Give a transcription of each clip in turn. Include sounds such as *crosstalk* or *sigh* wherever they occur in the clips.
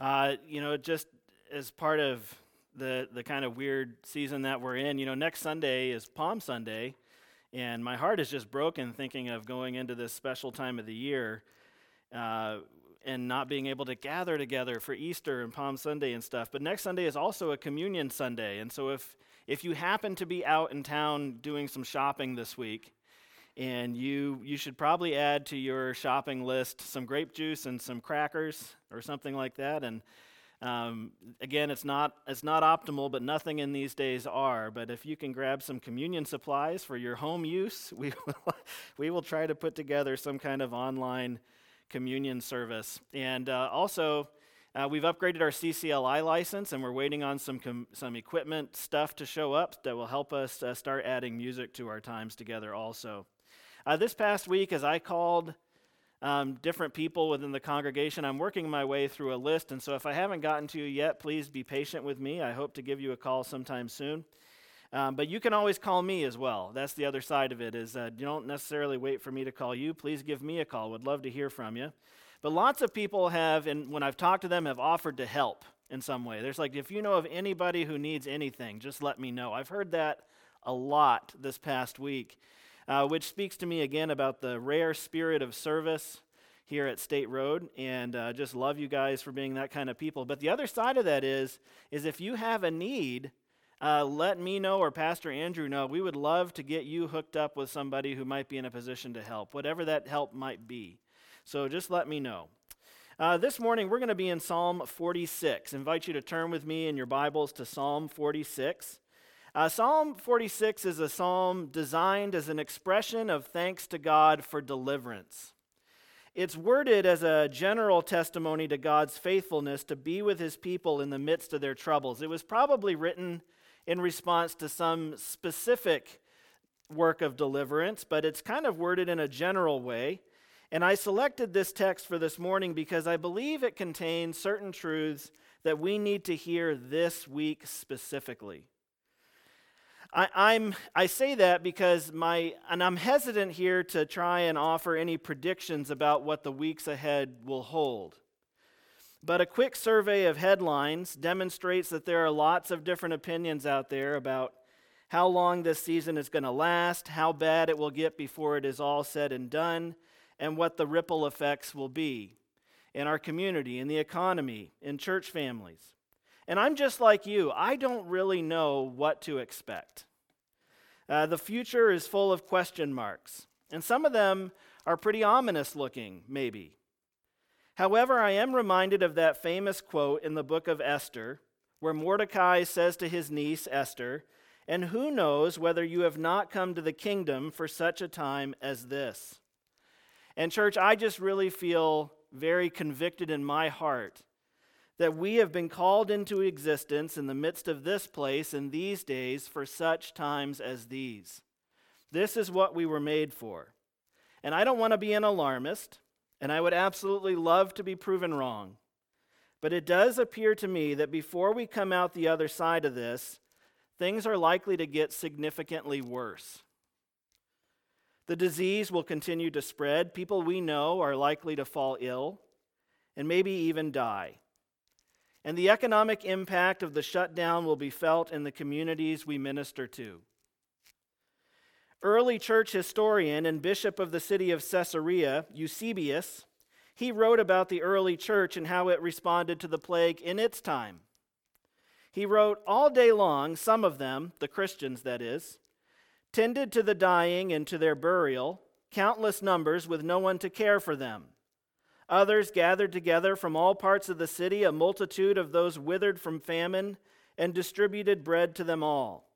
Uh, you know, just as part of the, the kind of weird season that we're in, you know, next Sunday is Palm Sunday, and my heart is just broken thinking of going into this special time of the year uh, and not being able to gather together for Easter and Palm Sunday and stuff. But next Sunday is also a communion Sunday, and so if if you happen to be out in town doing some shopping this week, and you you should probably add to your shopping list some grape juice and some crackers or something like that. And um, again, it's not it's not optimal, but nothing in these days are. But if you can grab some communion supplies for your home use, *laughs* we will, we will try to put together some kind of online communion service. And uh, also. Uh, we've upgraded our CCLI license, and we're waiting on some com- some equipment stuff to show up that will help us uh, start adding music to our times together. Also, uh, this past week, as I called um, different people within the congregation, I'm working my way through a list. And so if I haven't gotten to you yet, please be patient with me. I hope to give you a call sometime soon. Um, but you can always call me as well. That's the other side of it is uh, you don't necessarily wait for me to call you. Please give me a call. Would love to hear from you. But lots of people have, and when I've talked to them, have offered to help in some way. There's like, if you know of anybody who needs anything, just let me know. I've heard that a lot this past week uh, which speaks to me again about the rare spirit of service here at State Road, and uh, just love you guys for being that kind of people. But the other side of that is, is if you have a need, uh, let me know or Pastor Andrew know. We would love to get you hooked up with somebody who might be in a position to help, whatever that help might be. So just let me know. Uh, this morning, we're going to be in Psalm 46. I invite you to turn with me in your Bibles to Psalm 46. Uh, psalm 46 is a psalm designed as an expression of thanks to God for deliverance. It's worded as a general testimony to God's faithfulness to be with his people in the midst of their troubles. It was probably written in response to some specific work of deliverance, but it's kind of worded in a general way. And I selected this text for this morning because I believe it contains certain truths that we need to hear this week specifically. I, am I say that because my and I'm hesitant here to try and offer any predictions about what the weeks ahead will hold. But a quick survey of headlines demonstrates that there are lots of different opinions out there about how long this season is going to last, how bad it will get before it is all said and done, and what the ripple effects will be in our community, in the economy, in church families. And I'm just like you, I don't really know what to expect. Uh, the future is full of question marks, and some of them are pretty ominous looking, maybe. However, I am reminded of that famous quote in the book of Esther, where Mordecai says to his niece Esther, And who knows whether you have not come to the kingdom for such a time as this? And, church, I just really feel very convicted in my heart that we have been called into existence in the midst of this place in these days for such times as these. This is what we were made for. And I don't want to be an alarmist, and I would absolutely love to be proven wrong. But it does appear to me that before we come out the other side of this, things are likely to get significantly worse. The disease will continue to spread. People we know are likely to fall ill and maybe even die. And the economic impact of the shutdown will be felt in the communities we minister to. Early church historian and bishop of the city of Caesarea, Eusebius, he wrote about the early church and how it responded to the plague in its time. He wrote, All day long, some of them, the Christians that is, tended to the dying and to their burial, countless numbers with no one to care for them. Others gathered together from all parts of the city a multitude of those withered from famine and distributed bread to them all.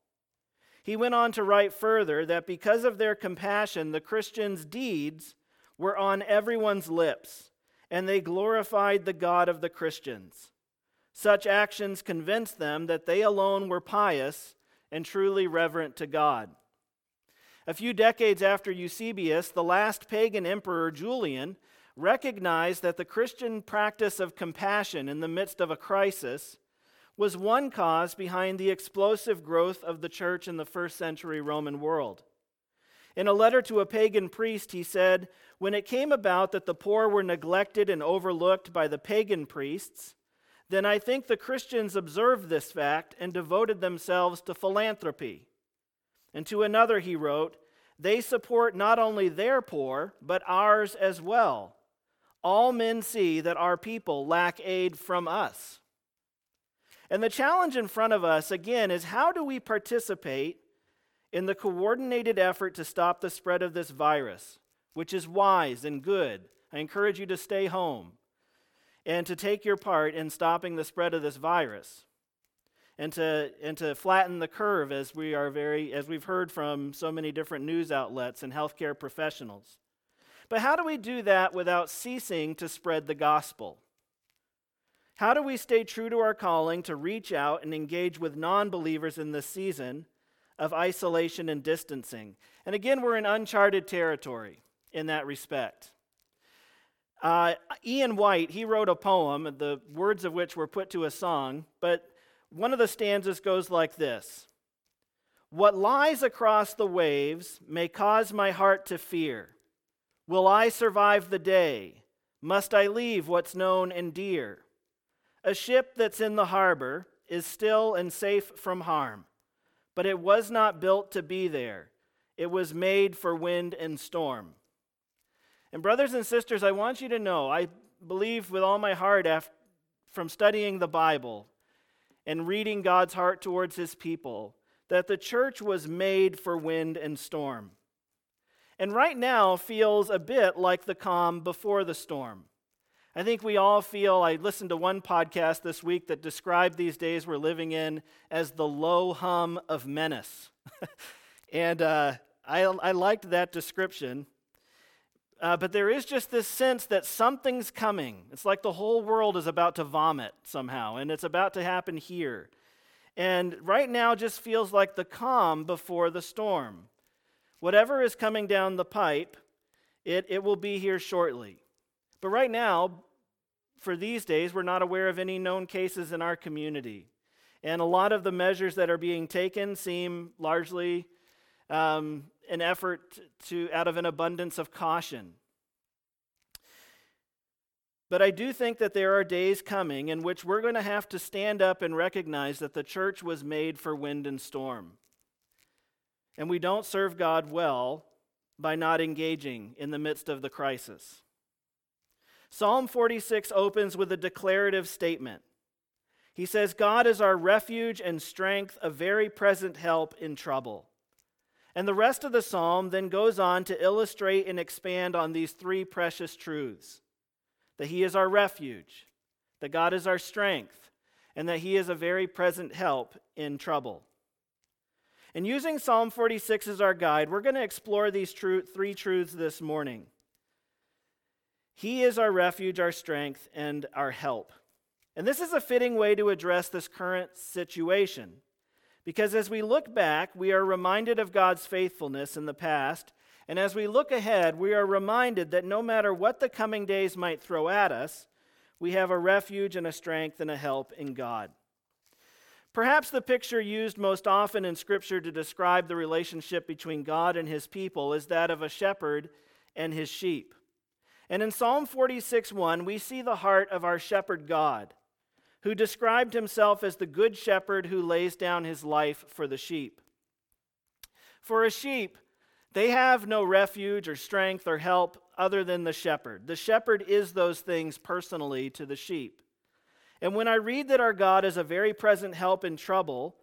He went on to write further that because of their compassion, the Christians' deeds were on everyone's lips, and they glorified the God of the Christians. Such actions convinced them that they alone were pious and truly reverent to God. A few decades after Eusebius, the last pagan emperor Julian recognized that the Christian practice of compassion in the midst of a crisis was one cause behind the explosive growth of the church in the first century Roman world. In a letter to a pagan priest, he said, When it came about that the poor were neglected and overlooked by the pagan priests, then I think the Christians observed this fact and devoted themselves to philanthropy. And to another he wrote, They support not only their poor, but ours as well. All men see that our people lack aid from us. And the challenge in front of us, again, is how do we participate in the coordinated effort to stop the spread of this virus, which is wise and good? I encourage you to stay home and to take your part in stopping the spread of this virus and to, and to flatten the curve as we are very as we've heard from so many different news outlets and healthcare professionals but how do we do that without ceasing to spread the gospel? How do we stay true to our calling to reach out and engage with non-believers in this season of isolation and distancing? And again we're in uncharted territory in that respect. Uh, Ian White, he wrote a poem, the words of which were put to a song, but one of the stanzas goes like this. What lies across the waves may cause my heart to fear. Will I survive the day? Must I leave what's known and dear? A ship that's in the harbor is still and safe from harm, but it was not built to be there. It was made for wind and storm. And, brothers and sisters, I want you to know I believe with all my heart after, from studying the Bible and reading God's heart towards his people that the church was made for wind and storm. And right now feels a bit like the calm before the storm. I think we all feel, I listened to one podcast this week that described these days we're living in as the low hum of menace. *laughs* and uh, I, I liked that description. Uh, but there is just this sense that something's coming. It's like the whole world is about to vomit somehow, and it's about to happen here. And right now just feels like the calm before the storm. Whatever is coming down the pipe, it, it will be here shortly. But right now, for these days, we're not aware of any known cases in our community. And a lot of the measures that are being taken seem largely um, an effort to out of an abundance of caution. But I do think that there are days coming in which we're going to have to stand up and recognize that the church was made for wind and storm. And we don't serve God well by not engaging in the midst of the crisis. Psalm 46 opens with a declarative statement. He says, God is our refuge and strength, a very present help in trouble. And the rest of the psalm then goes on to illustrate and expand on these three precious truths that He is our refuge, that God is our strength, and that He is a very present help in trouble. And using Psalm 46 as our guide, we're going to explore these tru- three truths this morning. He is our refuge, our strength, and our help. And this is a fitting way to address this current situation. Because as we look back, we are reminded of God's faithfulness in the past. And as we look ahead, we are reminded that no matter what the coming days might throw at us, we have a refuge and a strength and a help in God. Perhaps the picture used most often in Scripture to describe the relationship between God and his people is that of a shepherd and his sheep. And in Psalm 46 1, we see the heart of our shepherd God who described himself as the good shepherd who lays down his life for the sheep. For a sheep, they have no refuge or strength or help other than the shepherd. The shepherd is those things personally to the sheep. And when I read that our God is a very present help in trouble,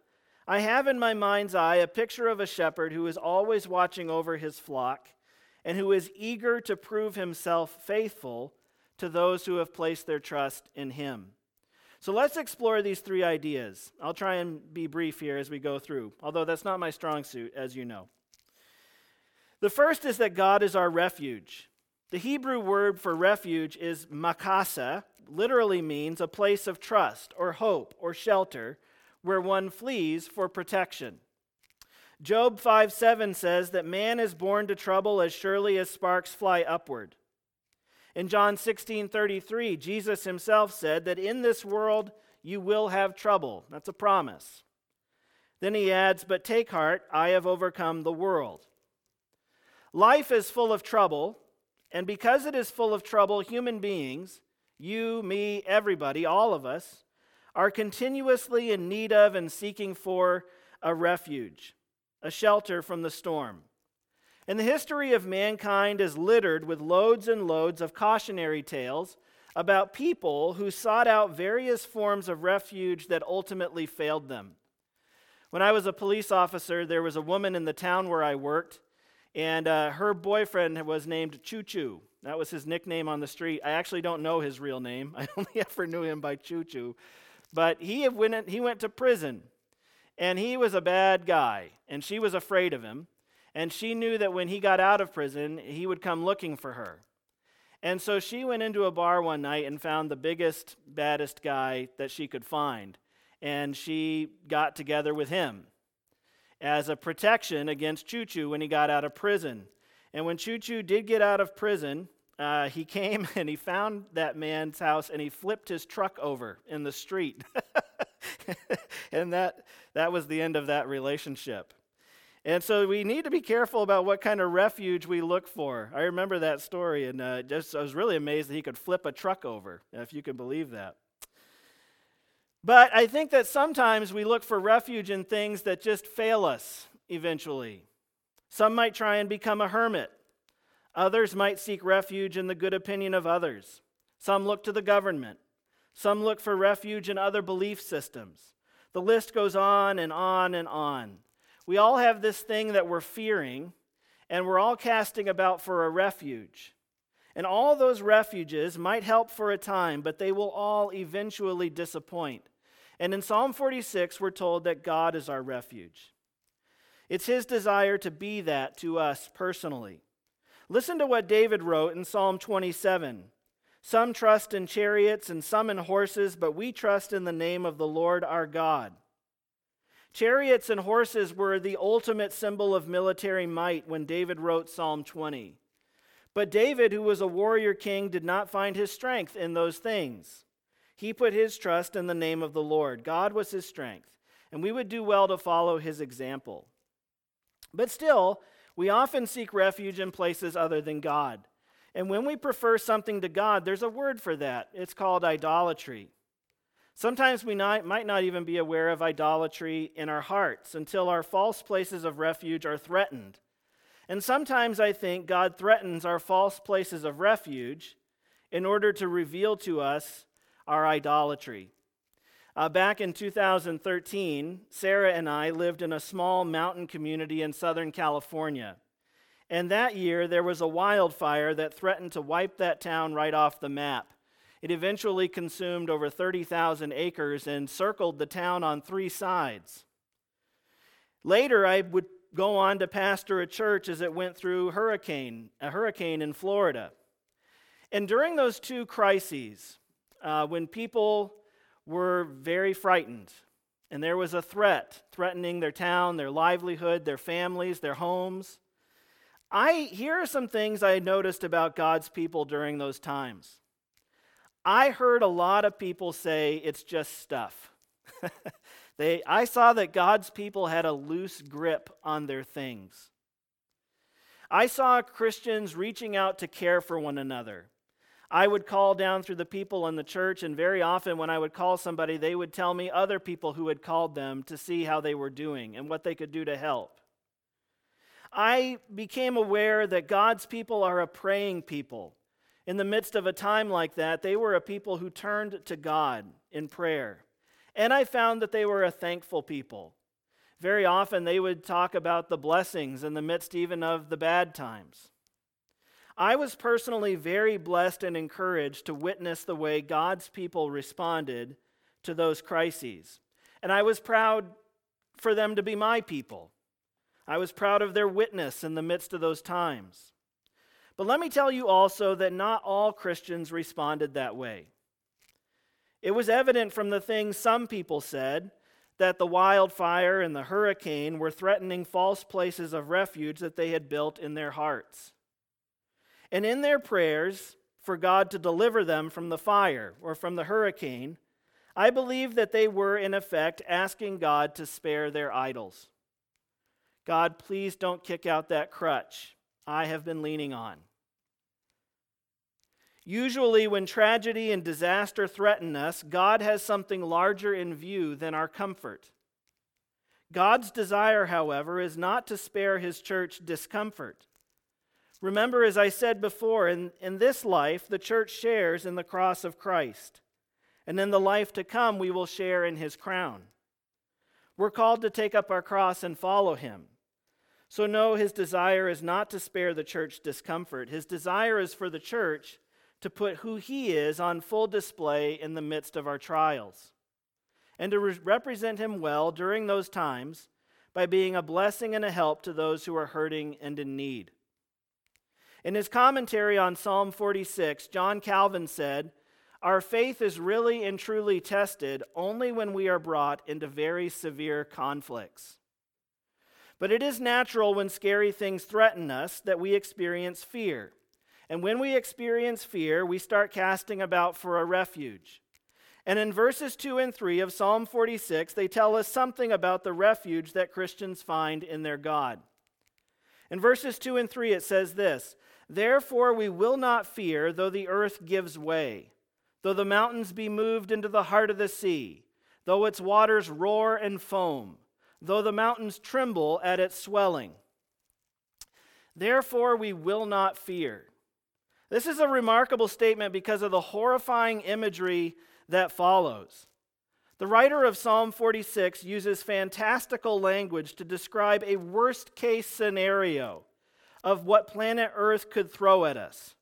I have in my mind's eye a picture of a shepherd who is always watching over his flock and who is eager to prove himself faithful to those who have placed their trust in him. So let's explore these three ideas. I'll try and be brief here as we go through, although that's not my strong suit, as you know. The first is that God is our refuge. The Hebrew word for refuge is makasa, literally means a place of trust or hope or shelter where one flees for protection. Job 5 7 says that man is born to trouble as surely as sparks fly upward. In John 16 33, Jesus himself said that in this world you will have trouble. That's a promise. Then he adds, But take heart, I have overcome the world. Life is full of trouble, and because it is full of trouble, human beings, you, me, everybody, all of us, are continuously in need of and seeking for a refuge, a shelter from the storm. And the history of mankind is littered with loads and loads of cautionary tales about people who sought out various forms of refuge that ultimately failed them. When I was a police officer, there was a woman in the town where I worked, and uh, her boyfriend was named Choo Choo. That was his nickname on the street. I actually don't know his real name. *laughs* I only ever knew him by Choo Choo. But he went, he went to prison, and he was a bad guy, and she was afraid of him. And she knew that when he got out of prison, he would come looking for her. And so she went into a bar one night and found the biggest, baddest guy that she could find. And she got together with him as a protection against Choo Choo when he got out of prison. And when Choo Choo did get out of prison, uh, he *laughs* came and he found that man's house and he flipped his truck over in the street. *laughs* and that, that was the end of that relationship. And so we need to be careful about what kind of refuge we look for. I remember that story, and uh, just I was really amazed that he could flip a truck over, if you can believe that. But I think that sometimes we look for refuge in things that just fail us eventually. Some might try and become a hermit. Others might seek refuge in the good opinion of others. Some look to the government. Some look for refuge in other belief systems. The list goes on and on and on. We all have this thing that we're fearing, and we're all casting about for a refuge. And all those refuges might help for a time, but they will all eventually disappoint. And in Psalm 46, we're told that God is our refuge. It's his desire to be that to us personally. Listen to what David wrote in Psalm 27. Some trust in chariots and some in horses, but we trust in the name of the Lord our God. Chariots and horses were the ultimate symbol of military might when David wrote Psalm 20. But David, who was a warrior king, did not find his strength in those things. He put his trust in the name of the Lord. God was his strength, and we would do well to follow his example. But still, we often seek refuge in places other than God. And when we prefer something to God, there's a word for that. It's called idolatry. Sometimes we not, might not even be aware of idolatry in our hearts until our false places of refuge are threatened. And sometimes I think God threatens our false places of refuge in order to reveal to us our idolatry. Uh, back in 2013, Sarah and I lived in a small mountain community in Southern California. And that year, there was a wildfire that threatened to wipe that town right off the map. It eventually consumed over 30,000 acres and circled the town on three sides. Later, I would go on to pastor a church as it went through hurricane, a hurricane in Florida. And during those two crises, uh, when people were very frightened. And there was a threat threatening their town, their livelihood, their families, their homes. I here are some things I noticed about God's people during those times. I heard a lot of people say it's just stuff. *laughs* they, I saw that God's people had a loose grip on their things. I saw Christians reaching out to care for one another, I would call down through the people in the church, and very often when I would call somebody, they would tell me other people who had called them to see how they were doing and what they could do to help. I became aware that God's people are a praying people. In the midst of a time like that, they were a people who turned to God in prayer. And I found that they were a thankful people. Very often they would talk about the blessings in the midst even of the bad times. I was personally very blessed and encouraged to witness the way God's people responded to those crises. And I was proud for them to be my people. I was proud of their witness in the midst of those times. But let me tell you also that not all Christians responded that way. It was evident from the things some people said that the wildfire and the hurricane were threatening false places of refuge that they had built in their hearts. And in their prayers for God to deliver them from the fire or from the hurricane, I believe that they were, in effect, asking God to spare their idols. God, please don't kick out that crutch I have been leaning on. Usually, when tragedy and disaster threaten us, God has something larger in view than our comfort. God's desire, however, is not to spare his church discomfort. Remember, as I said before, in, in this life, the church shares in the cross of Christ. And in the life to come, we will share in his crown. We're called to take up our cross and follow him. So, no, his desire is not to spare the church discomfort. His desire is for the church to put who he is on full display in the midst of our trials and to re- represent him well during those times by being a blessing and a help to those who are hurting and in need. In his commentary on Psalm 46, John Calvin said, Our faith is really and truly tested only when we are brought into very severe conflicts. But it is natural when scary things threaten us that we experience fear. And when we experience fear, we start casting about for a refuge. And in verses 2 and 3 of Psalm 46, they tell us something about the refuge that Christians find in their God. In verses 2 and 3, it says this Therefore we will not fear, though the earth gives way, though the mountains be moved into the heart of the sea, though its waters roar and foam, though the mountains tremble at its swelling. Therefore we will not fear. This is a remarkable statement because of the horrifying imagery that follows. The writer of Psalm 46 uses fantastical language to describe a worst case scenario of what planet Earth could throw at us.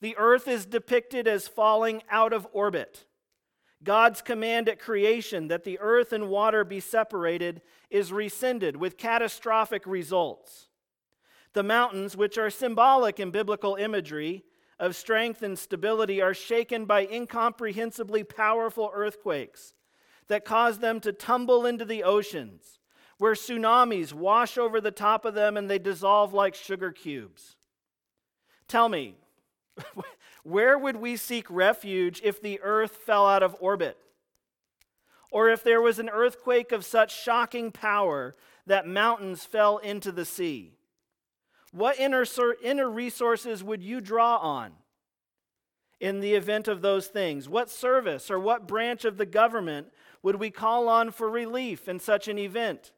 The Earth is depicted as falling out of orbit. God's command at creation that the earth and water be separated is rescinded with catastrophic results. The mountains, which are symbolic in biblical imagery, of strength and stability are shaken by incomprehensibly powerful earthquakes that cause them to tumble into the oceans, where tsunamis wash over the top of them and they dissolve like sugar cubes. Tell me, *laughs* where would we seek refuge if the earth fell out of orbit? Or if there was an earthquake of such shocking power that mountains fell into the sea? What inner, inner resources would you draw on in the event of those things? What service or what branch of the government would we call on for relief in such an event?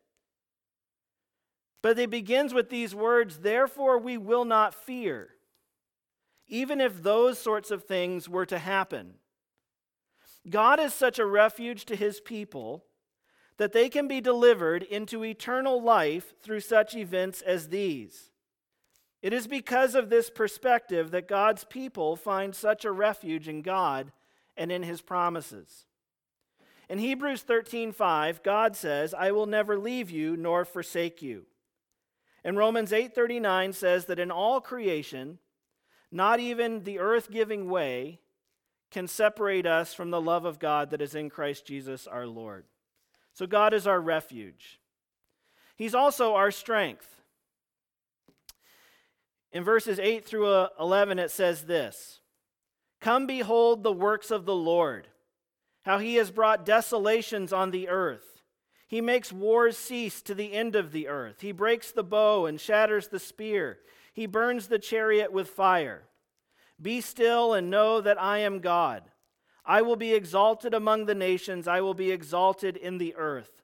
But it begins with these words, therefore we will not fear, even if those sorts of things were to happen. God is such a refuge to his people that they can be delivered into eternal life through such events as these. It is because of this perspective that God's people find such a refuge in God and in his promises. In Hebrews 13:5, God says, "I will never leave you nor forsake you." And Romans 8:39 says that in all creation, not even the earth giving way can separate us from the love of God that is in Christ Jesus our Lord. So God is our refuge. He's also our strength. In verses 8 through uh, 11, it says this Come behold the works of the Lord, how he has brought desolations on the earth. He makes wars cease to the end of the earth. He breaks the bow and shatters the spear. He burns the chariot with fire. Be still and know that I am God. I will be exalted among the nations, I will be exalted in the earth.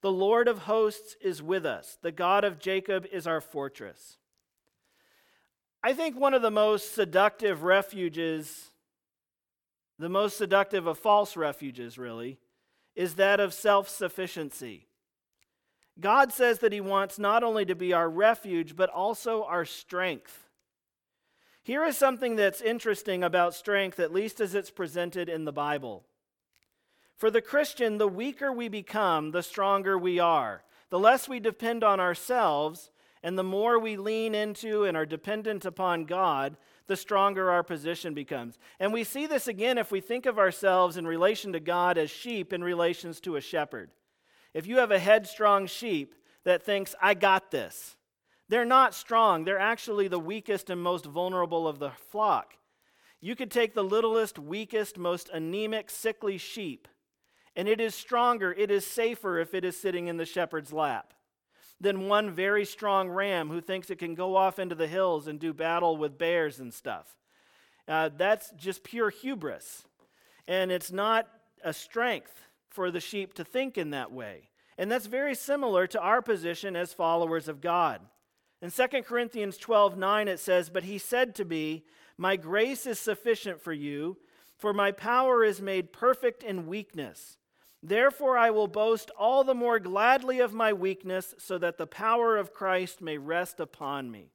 The Lord of hosts is with us, the God of Jacob is our fortress. I think one of the most seductive refuges, the most seductive of false refuges, really, is that of self sufficiency. God says that He wants not only to be our refuge, but also our strength. Here is something that's interesting about strength, at least as it's presented in the Bible. For the Christian, the weaker we become, the stronger we are. The less we depend on ourselves, and the more we lean into and are dependent upon God, the stronger our position becomes. And we see this again if we think of ourselves in relation to God as sheep in relations to a shepherd. If you have a headstrong sheep that thinks, I got this, they're not strong. They're actually the weakest and most vulnerable of the flock. You could take the littlest, weakest, most anemic, sickly sheep, and it is stronger, it is safer if it is sitting in the shepherd's lap than one very strong ram who thinks it can go off into the hills and do battle with bears and stuff. uh, that's just pure hubris. And it's not a strength for the sheep to think in that way. And that's very similar to our position as followers of God. In 2 Corinthians 12 9, it says, But he said to me, My grace is sufficient for you, for my power is made perfect in weakness. Therefore, I will boast all the more gladly of my weakness, so that the power of Christ may rest upon me.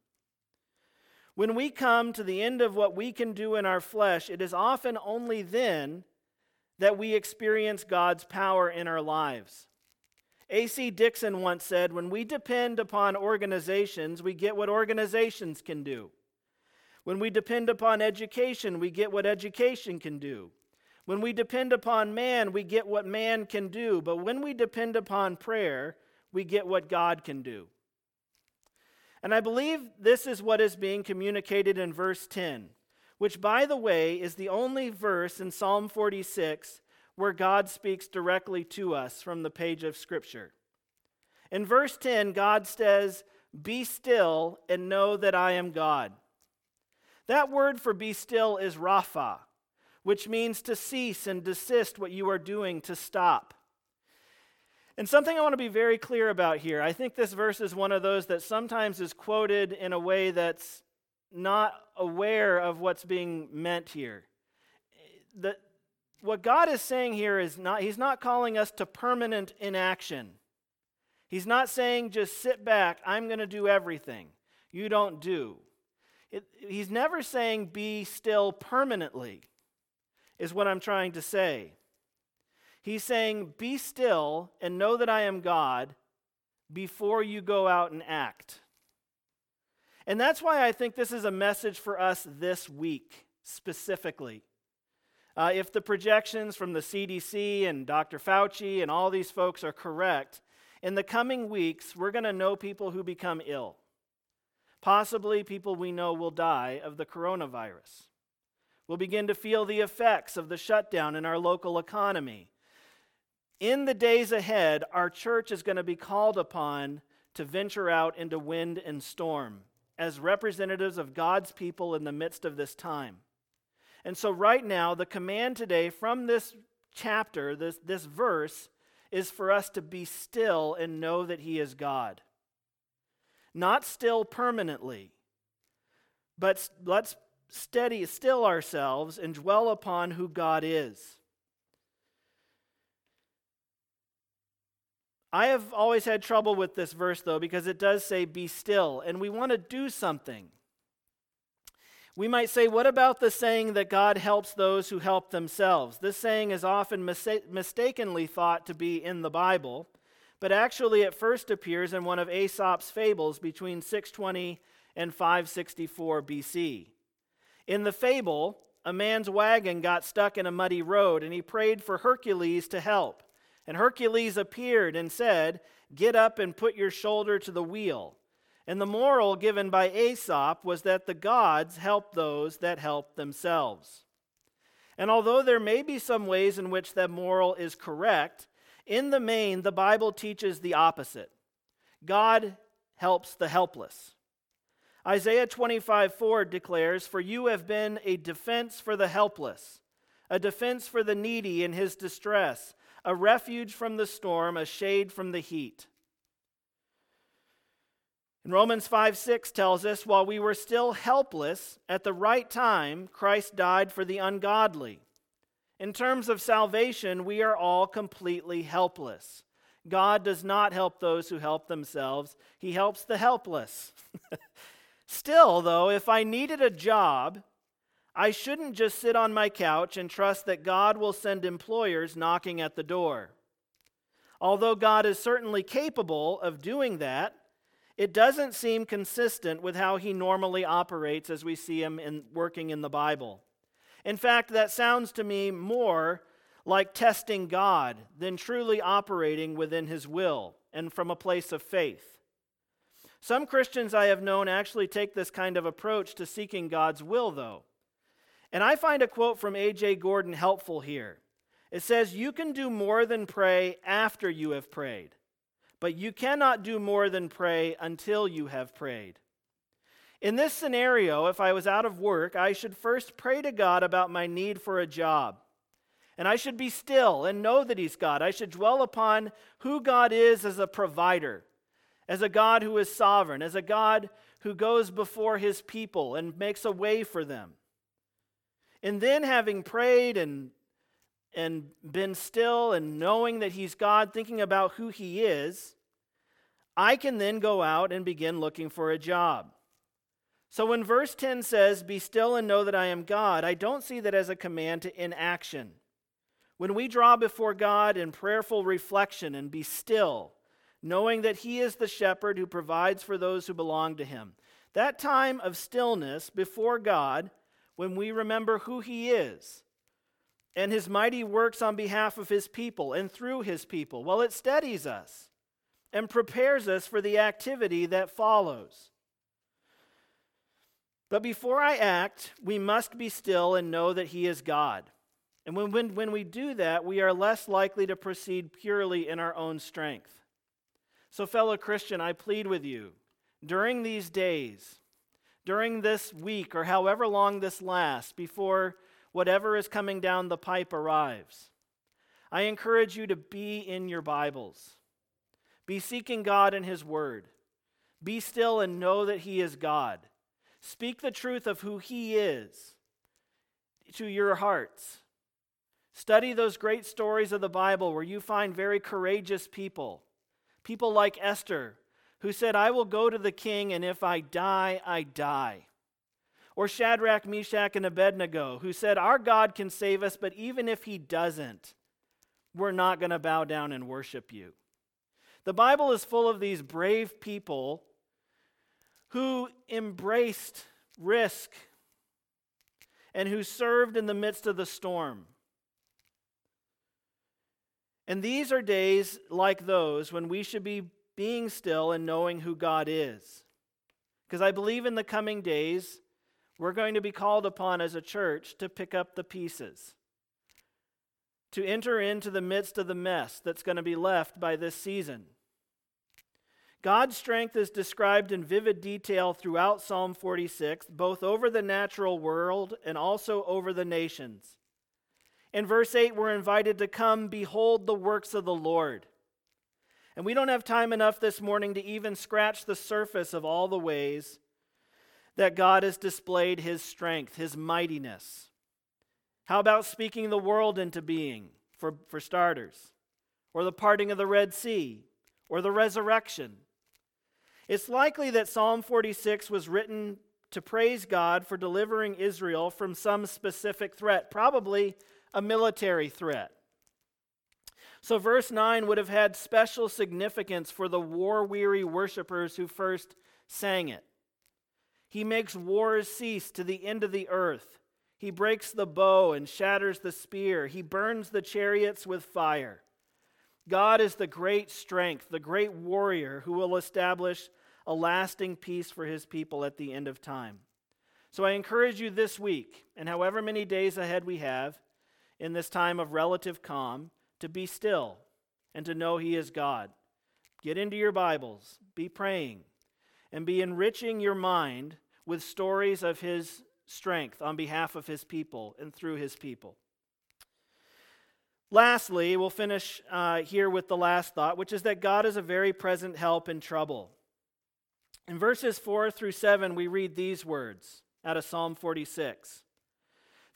When we come to the end of what we can do in our flesh, it is often only then that we experience God's power in our lives. A.C. Dixon once said, When we depend upon organizations, we get what organizations can do. When we depend upon education, we get what education can do. When we depend upon man, we get what man can do. But when we depend upon prayer, we get what God can do. And I believe this is what is being communicated in verse 10 which, by the way, is the only verse in Psalm 46 where God speaks directly to us from the page of Scripture. In verse 10, God says, Be still and know that I am God. That word for be still is rapha, which means to cease and desist what you are doing, to stop. And something I want to be very clear about here I think this verse is one of those that sometimes is quoted in a way that's not aware of what's being meant here. The, what God is saying here is not, He's not calling us to permanent inaction. He's not saying just sit back, I'm going to do everything. You don't do. It, he's never saying be still permanently, is what I'm trying to say. He's saying be still and know that I am God before you go out and act. And that's why I think this is a message for us this week specifically. Uh, if the projections from the CDC and Dr. Fauci and all these folks are correct, in the coming weeks, we're going to know people who become ill. Possibly people we know will die of the coronavirus. We'll begin to feel the effects of the shutdown in our local economy. In the days ahead, our church is going to be called upon to venture out into wind and storm as representatives of God's people in the midst of this time. And so, right now, the command today from this chapter, this, this verse, is for us to be still and know that He is God. Not still permanently, but let's steady, still ourselves and dwell upon who God is. I have always had trouble with this verse, though, because it does say, be still, and we want to do something. We might say, what about the saying that God helps those who help themselves? This saying is often mis- mistakenly thought to be in the Bible, but actually it first appears in one of Aesop's fables between 620 and 564 BC. In the fable, a man's wagon got stuck in a muddy road, and he prayed for Hercules to help. And Hercules appeared and said, Get up and put your shoulder to the wheel. And the moral given by Aesop was that the gods help those that help themselves. And although there may be some ways in which that moral is correct, in the main, the Bible teaches the opposite God helps the helpless. Isaiah 25 4 declares, For you have been a defense for the helpless, a defense for the needy in his distress a refuge from the storm, a shade from the heat. And Romans 5 6 tells us, while we were still helpless, at the right time, Christ died for the ungodly. In terms of salvation, we are all completely helpless. God does not help those who help themselves, He helps the helpless. *laughs* Still, though, if I needed a job I shouldn't just sit on my couch and trust that God will send employers knocking at the door. Although God is certainly capable of doing that, it doesn't seem consistent with how he normally operates as we see him in, working in the Bible. In fact, that sounds to me more like testing God than truly operating within his will and from a place of faith. Some Christians I have known actually take this kind of approach to seeking God's will, though. And I find a quote from A.J. Gordon helpful here. It says, You can do more than pray after you have prayed, but you cannot do more than pray until you have prayed. In this scenario, if I was out of work, I should first pray to God about my need for a job. And I should be still and know that He's God. I should dwell upon who God is as a provider, as a God who is sovereign, as a God who goes before His people and makes a way for them. And then, having prayed and, and been still and knowing that He's God, thinking about who He is, I can then go out and begin looking for a job. So when verse 10 says, Be still and know that I am God, I don't see that as a command to inaction. When we draw before God in prayerful reflection and be still, knowing that He is the shepherd who provides for those who belong to Him, that time of stillness before God, when we remember who He is and His mighty works on behalf of His people and through His people, well, it steadies us and prepares us for the activity that follows. But before I act, we must be still and know that He is God. And when, when, when we do that, we are less likely to proceed purely in our own strength. So, fellow Christian, I plead with you during these days, during this week, or however long this lasts, before whatever is coming down the pipe arrives, I encourage you to be in your Bibles. Be seeking God in His Word. Be still and know that He is God. Speak the truth of who He is to your hearts. Study those great stories of the Bible where you find very courageous people. People like Esther, who said, I will go to the king, and if I die, I die. Or Shadrach, Meshach, and Abednego, who said, Our God can save us, but even if he doesn't, we're not going to bow down and worship you. The Bible is full of these brave people who embraced risk and who served in the midst of the storm. And these are days like those when we should be being still and knowing who God is. Because I believe in the coming days, we're going to be called upon as a church to pick up the pieces, to enter into the midst of the mess that's going to be left by this season. God's strength is described in vivid detail throughout Psalm 46, both over the natural world and also over the nations. In verse 8, we're invited to come behold the works of the Lord. And we don't have time enough this morning to even scratch the surface of all the ways that God has displayed his strength, his mightiness. How about speaking the world into being, for, for starters? Or the parting of the Red Sea? Or the resurrection? It's likely that Psalm 46 was written to praise God for delivering Israel from some specific threat, probably a military threat. So, verse 9 would have had special significance for the war weary worshippers who first sang it. He makes wars cease to the end of the earth. He breaks the bow and shatters the spear. He burns the chariots with fire. God is the great strength, the great warrior who will establish a lasting peace for his people at the end of time. So I encourage you this week, and however many days ahead we have in this time of relative calm, to be still and to know he is God. Get into your Bibles, be praying, and be enriching your mind with stories of his strength on behalf of his people and through his people. Lastly, we'll finish uh, here with the last thought, which is that God is a very present help in trouble. In verses 4 through 7, we read these words out of Psalm 46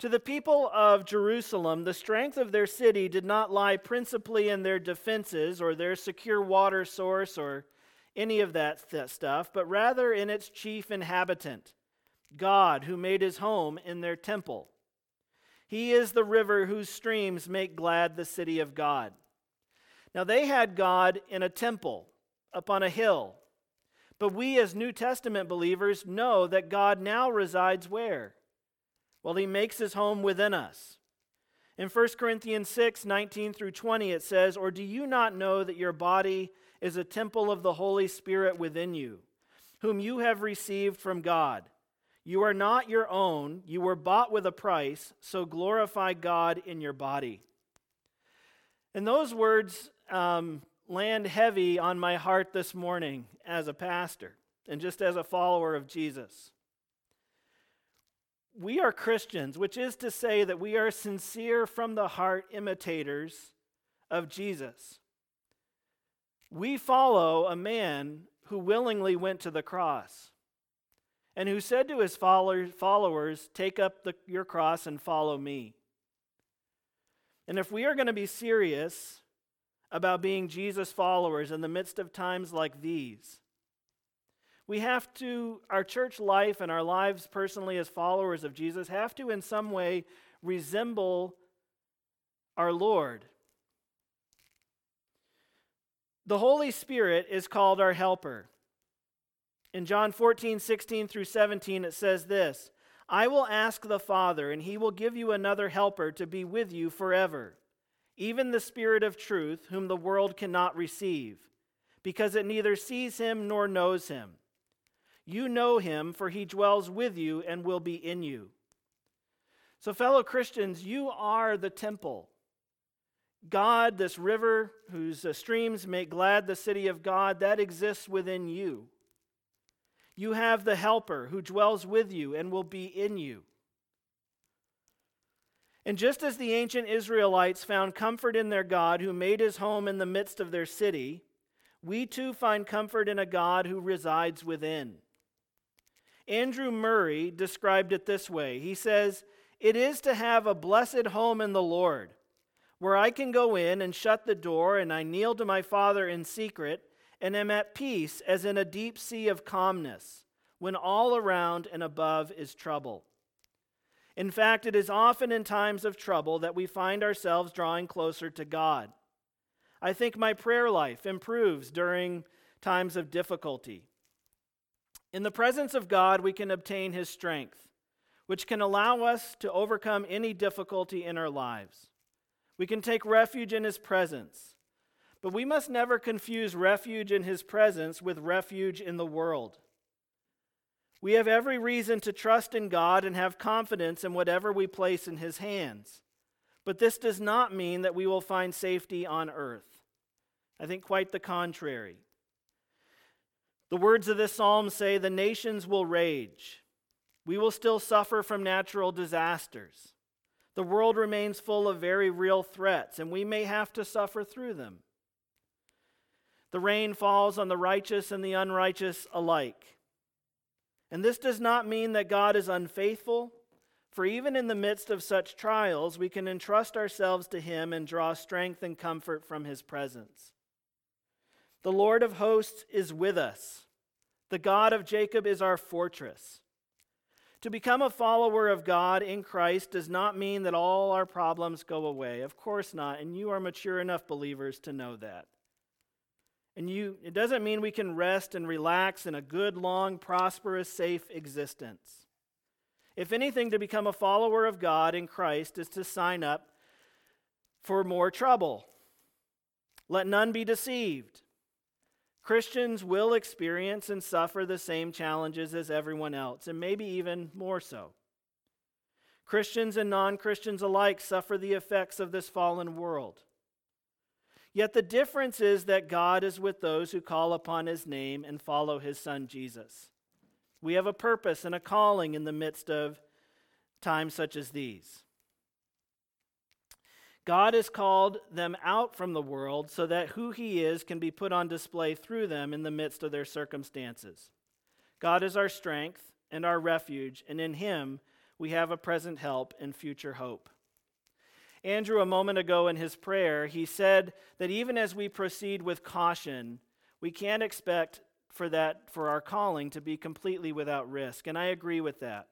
To the people of Jerusalem, the strength of their city did not lie principally in their defenses or their secure water source or any of that th- stuff, but rather in its chief inhabitant, God, who made his home in their temple. He is the river whose streams make glad the city of God. Now, they had God in a temple up on a hill. But we, as New Testament believers, know that God now resides where? Well, he makes his home within us. In 1 Corinthians 6 19 through 20, it says, Or do you not know that your body is a temple of the Holy Spirit within you, whom you have received from God? You are not your own, you were bought with a price, so glorify God in your body. And those words um, land heavy on my heart this morning as a pastor and just as a follower of Jesus we are Christians, which is to say that we are sincere from the heart imitators of Jesus. We follow a man who willingly went to the cross and who said to his followers, Take up the, your cross and follow me. And if we are going to be serious about being Jesus followers in the midst of times like these, we have to, our church life and our lives personally as followers of Jesus have to in some way resemble our Lord. The Holy Spirit is called our helper. In John 14, 16 through 17, it says this I will ask the Father, and he will give you another helper to be with you forever, even the Spirit of truth, whom the world cannot receive, because it neither sees him nor knows him. You know him, for he dwells with you and will be in you. So, fellow Christians, you are the temple. God, this river whose uh, streams make glad the city of God, that exists within you. You have the Helper who dwells with you and will be in you. And just as the ancient Israelites found comfort in their God who made his home in the midst of their city, we too find comfort in a God who resides within. Andrew Murray described it this way He says, It is to have a blessed home in the Lord, where I can go in and shut the door, and I kneel to my Father in secret, and am at peace as in a deep sea of calmness, when all around and above is trouble. In fact, it is often in times of trouble that we find ourselves drawing closer to God. I think my prayer life improves during times of difficulty. In the presence of God, we can obtain His strength, which can allow us to overcome any difficulty in our lives. We can take refuge in His presence, but we must never confuse refuge in His presence with refuge in the world. We have every reason to trust in God and have confidence in whatever we place in His hands. But this does not mean that we will find safety on earth. I think quite the contrary. The words of this psalm say, The nations will rage. We will still suffer from natural disasters. The world remains full of very real threats, and we may have to suffer through them. The rain falls on the righteous and the unrighteous alike. And this does not mean that God is unfaithful, for even in the midst of such trials, we can entrust ourselves to Him and draw strength and comfort from His presence. The Lord of hosts is with us. The God of Jacob is our fortress. To become a follower of God in Christ does not mean that all our problems go away. Of course not, and you are mature enough believers to know that. And you it doesn't mean we can rest and relax in a good, long, prosperous, safe existence. If anything, to become a follower of God in Christ is to sign up for more trouble. Let none be deceived. Christians will experience and suffer the same challenges as everyone else, and maybe even more so. Christians and non Christians alike suffer the effects of this fallen world. Yet the difference is that God is with those who call upon his name and follow his son Jesus. We have a purpose and a calling in the midst of times such as these. God has called them out from the world so that who He is can be put on display through them in the midst of their circumstances. God is our strength and our refuge, and in Him we have a present help and future hope. Andrew, a moment ago in his prayer, he said that even as we proceed with caution, we can't expect for that for our calling to be completely without risk, and I agree with that.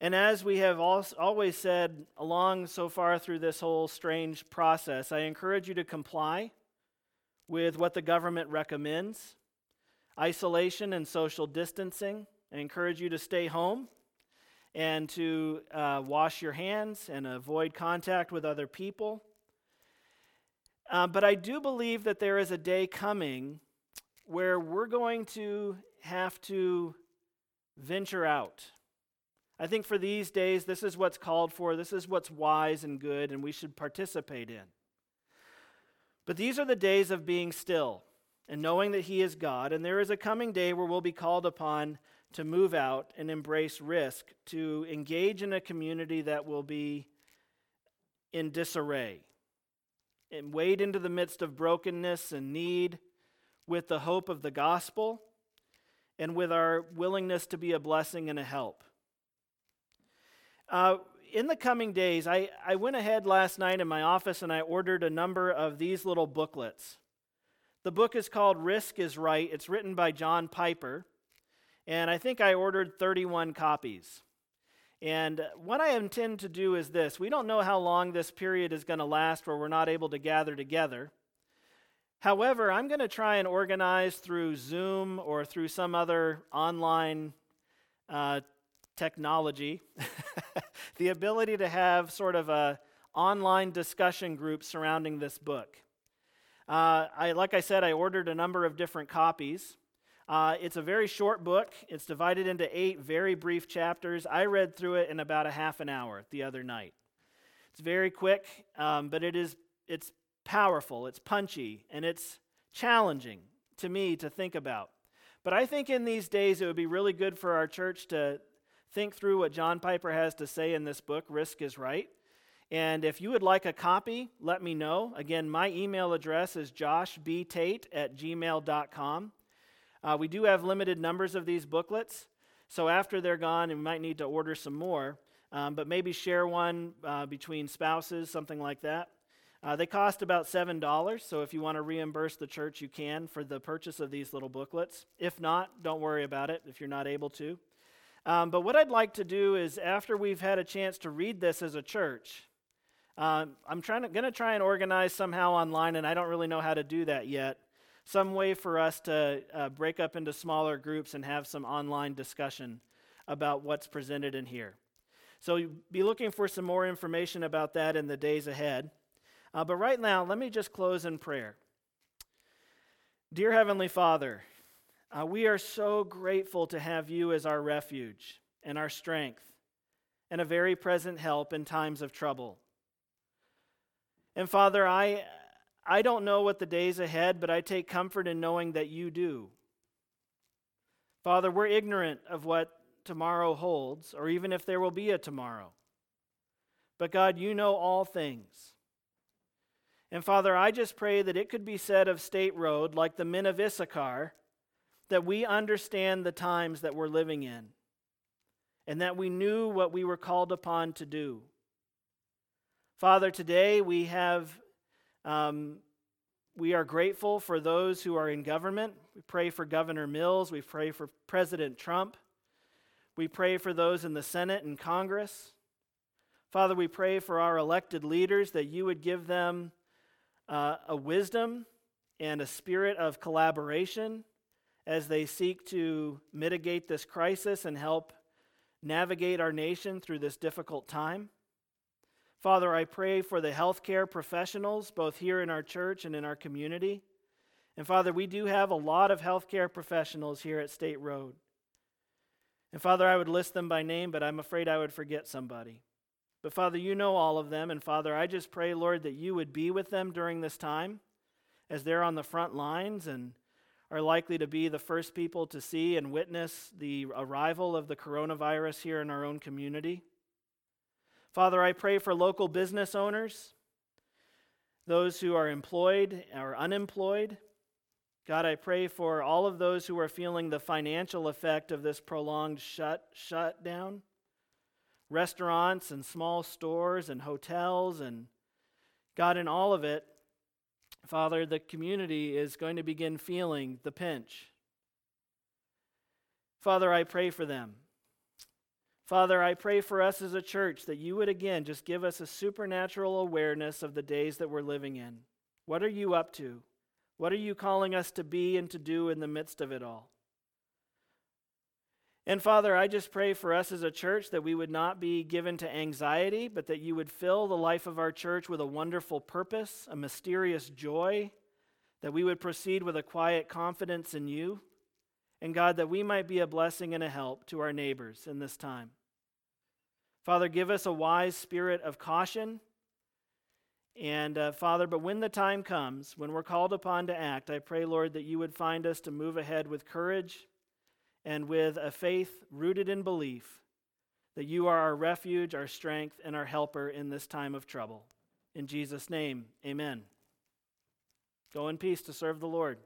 And as we have always said along so far through this whole strange process, I encourage you to comply with what the government recommends isolation and social distancing. I encourage you to stay home and to uh, wash your hands and avoid contact with other people. Uh, but I do believe that there is a day coming where we're going to have to venture out. I think for these days, this is what's called for, this is what's wise and good, and we should participate in. But these are the days of being still and knowing that He is God, and there is a coming day where we'll be called upon to move out and embrace risk, to engage in a community that will be in disarray, and wade into the midst of brokenness and need with the hope of the gospel and with our willingness to be a blessing and a help. Uh, in the coming days, I, I went ahead last night in my office and I ordered a number of these little booklets. The book is called Risk is Right. It's written by John Piper. And I think I ordered 31 copies. And what I intend to do is this we don't know how long this period is going to last where we're not able to gather together. However, I'm going to try and organize through Zoom or through some other online uh, technology *laughs* the ability to have sort of a online discussion group surrounding this book. Uh, I, like I said, I ordered a number of different copies. Uh, it's a very short book. It's divided into eight very brief chapters. I read through it in about a half an hour the other night. It's very quick, um, but it is it's powerful, it's punchy, and it's challenging to me to think about. But I think in these days it would be really good for our church to think through what John Piper has to say in this book, Risk is Right. And if you would like a copy, let me know. Again, my email address is joshbtate at gmail.com. Uh, we do have limited numbers of these booklets, so after they're gone, we might need to order some more. Um, but maybe share one uh, between spouses, something like that. Uh, they cost about $7, so if you want to reimburse the church, you can for the purchase of these little booklets. If not, don't worry about it if you're not able to. Um, but what I'd like to do is, after we've had a chance to read this as a church, um, I'm trying to, going to try and organize somehow online, and I don't really know how to do that yet. Some way for us to uh, break up into smaller groups and have some online discussion about what's presented in here. So, be looking for some more information about that in the days ahead. Uh, but right now, let me just close in prayer. Dear Heavenly Father, uh, we are so grateful to have you as our refuge and our strength and a very present help in times of trouble. And Father, I, I don't know what the days ahead, but I take comfort in knowing that you do. Father, we're ignorant of what tomorrow holds, or even if there will be a tomorrow. But God, you know all things. And Father, I just pray that it could be said of State Road, like the men of Issachar, that we understand the times that we're living in and that we knew what we were called upon to do. Father, today we have, um, we are grateful for those who are in government. We pray for Governor Mills. We pray for President Trump. We pray for those in the Senate and Congress. Father, we pray for our elected leaders that you would give them uh, a wisdom and a spirit of collaboration as they seek to mitigate this crisis and help navigate our nation through this difficult time. Father, I pray for the healthcare professionals, both here in our church and in our community. And Father, we do have a lot of healthcare professionals here at State Road. And Father, I would list them by name, but I'm afraid I would forget somebody. But Father, you know all of them. And Father, I just pray, Lord, that you would be with them during this time as they're on the front lines and are likely to be the first people to see and witness the arrival of the coronavirus here in our own community. Father, I pray for local business owners, those who are employed or unemployed. God, I pray for all of those who are feeling the financial effect of this prolonged shut shutdown restaurants and small stores and hotels and God, in all of it, Father, the community is going to begin feeling the pinch. Father, I pray for them. Father, I pray for us as a church that you would again just give us a supernatural awareness of the days that we're living in. What are you up to? What are you calling us to be and to do in the midst of it all? And Father, I just pray for us as a church that we would not be given to anxiety, but that you would fill the life of our church with a wonderful purpose, a mysterious joy, that we would proceed with a quiet confidence in you. And God, that we might be a blessing and a help to our neighbors in this time. Father, give us a wise spirit of caution. And uh, Father, but when the time comes, when we're called upon to act, I pray, Lord, that you would find us to move ahead with courage and with a faith rooted in belief that you are our refuge, our strength, and our helper in this time of trouble. In Jesus' name, amen. Go in peace to serve the Lord.